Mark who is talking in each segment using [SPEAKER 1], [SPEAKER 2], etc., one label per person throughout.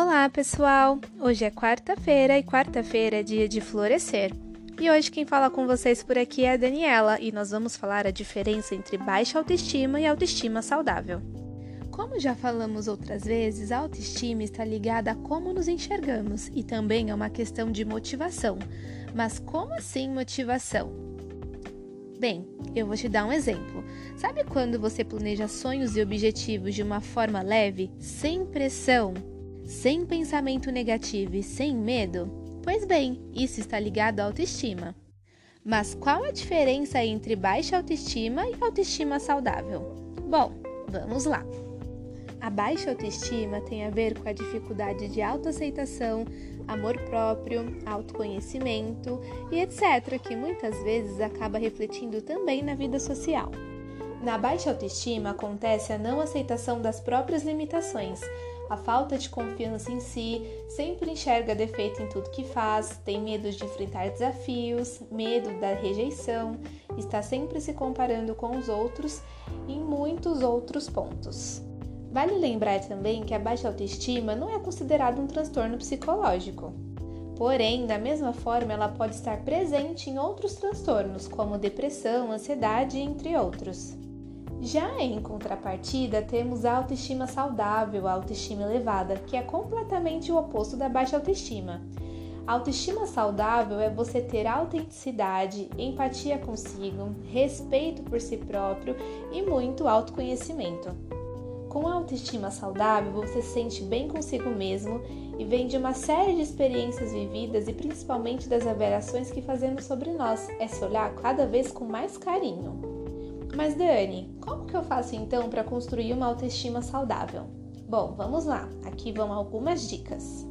[SPEAKER 1] Olá, pessoal! Hoje é quarta-feira e quarta-feira é dia de florescer. E hoje quem fala com vocês por aqui é a Daniela e nós vamos falar a diferença entre baixa autoestima e autoestima saudável. Como já falamos outras vezes, a autoestima está ligada a como nos enxergamos e também é uma questão de motivação. Mas como assim motivação? Bem, eu vou te dar um exemplo. Sabe quando você planeja sonhos e objetivos de uma forma leve, sem pressão, sem pensamento negativo e sem medo? Pois bem, isso está ligado à autoestima. Mas qual a diferença entre baixa autoestima e autoestima saudável? Bom, vamos lá. A baixa autoestima tem a ver com a dificuldade de autoaceitação, amor próprio, autoconhecimento e etc., que muitas vezes acaba refletindo também na vida social. Na baixa autoestima acontece a não aceitação das próprias limitações, a falta de confiança em si, sempre enxerga defeito em tudo que faz, tem medo de enfrentar desafios, medo da rejeição, está sempre se comparando com os outros em muitos outros pontos. Vale lembrar também que a baixa autoestima não é considerado um transtorno psicológico. Porém, da mesma forma, ela pode estar presente em outros transtornos, como depressão, ansiedade, entre outros. Já em contrapartida, temos a autoestima saudável, a autoestima elevada, que é completamente o oposto da baixa autoestima. A autoestima saudável é você ter autenticidade, empatia consigo, respeito por si próprio e muito autoconhecimento. Com a autoestima saudável, você se sente bem consigo mesmo e vem de uma série de experiências vividas e principalmente das avaliações que fazemos sobre nós. É se olhar cada vez com mais carinho. Mas Dani, como que eu faço então para construir uma autoestima saudável? Bom, vamos lá. Aqui vão algumas dicas.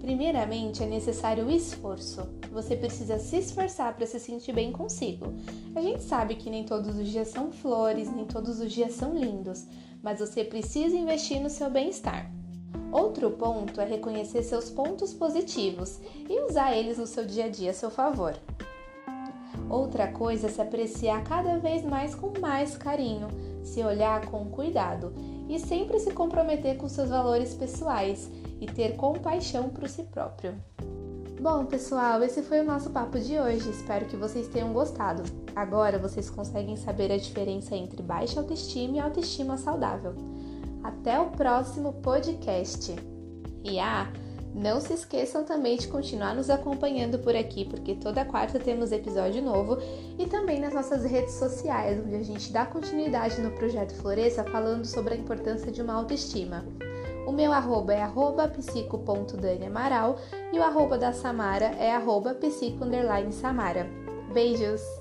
[SPEAKER 1] Primeiramente, é necessário esforço. Você precisa se esforçar para se sentir bem consigo. A gente sabe que nem todos os dias são flores, nem todos os dias são lindos, mas você precisa investir no seu bem-estar. Outro ponto é reconhecer seus pontos positivos e usar eles no seu dia a dia a seu favor. Outra coisa é se apreciar cada vez mais com mais carinho, se olhar com cuidado e sempre se comprometer com seus valores pessoais e ter compaixão por si próprio. Bom, pessoal, esse foi o nosso papo de hoje. Espero que vocês tenham gostado. Agora vocês conseguem saber a diferença entre baixa autoestima e autoestima saudável. Até o próximo podcast. E ah, não se esqueçam também de continuar nos acompanhando por aqui, porque toda quarta temos episódio novo e também nas nossas redes sociais, onde a gente dá continuidade no projeto Floresça falando sobre a importância de uma autoestima. O meu arroba é arroba psico.daniamaral e o arroba da Samara é arroba psico_samara. Beijos!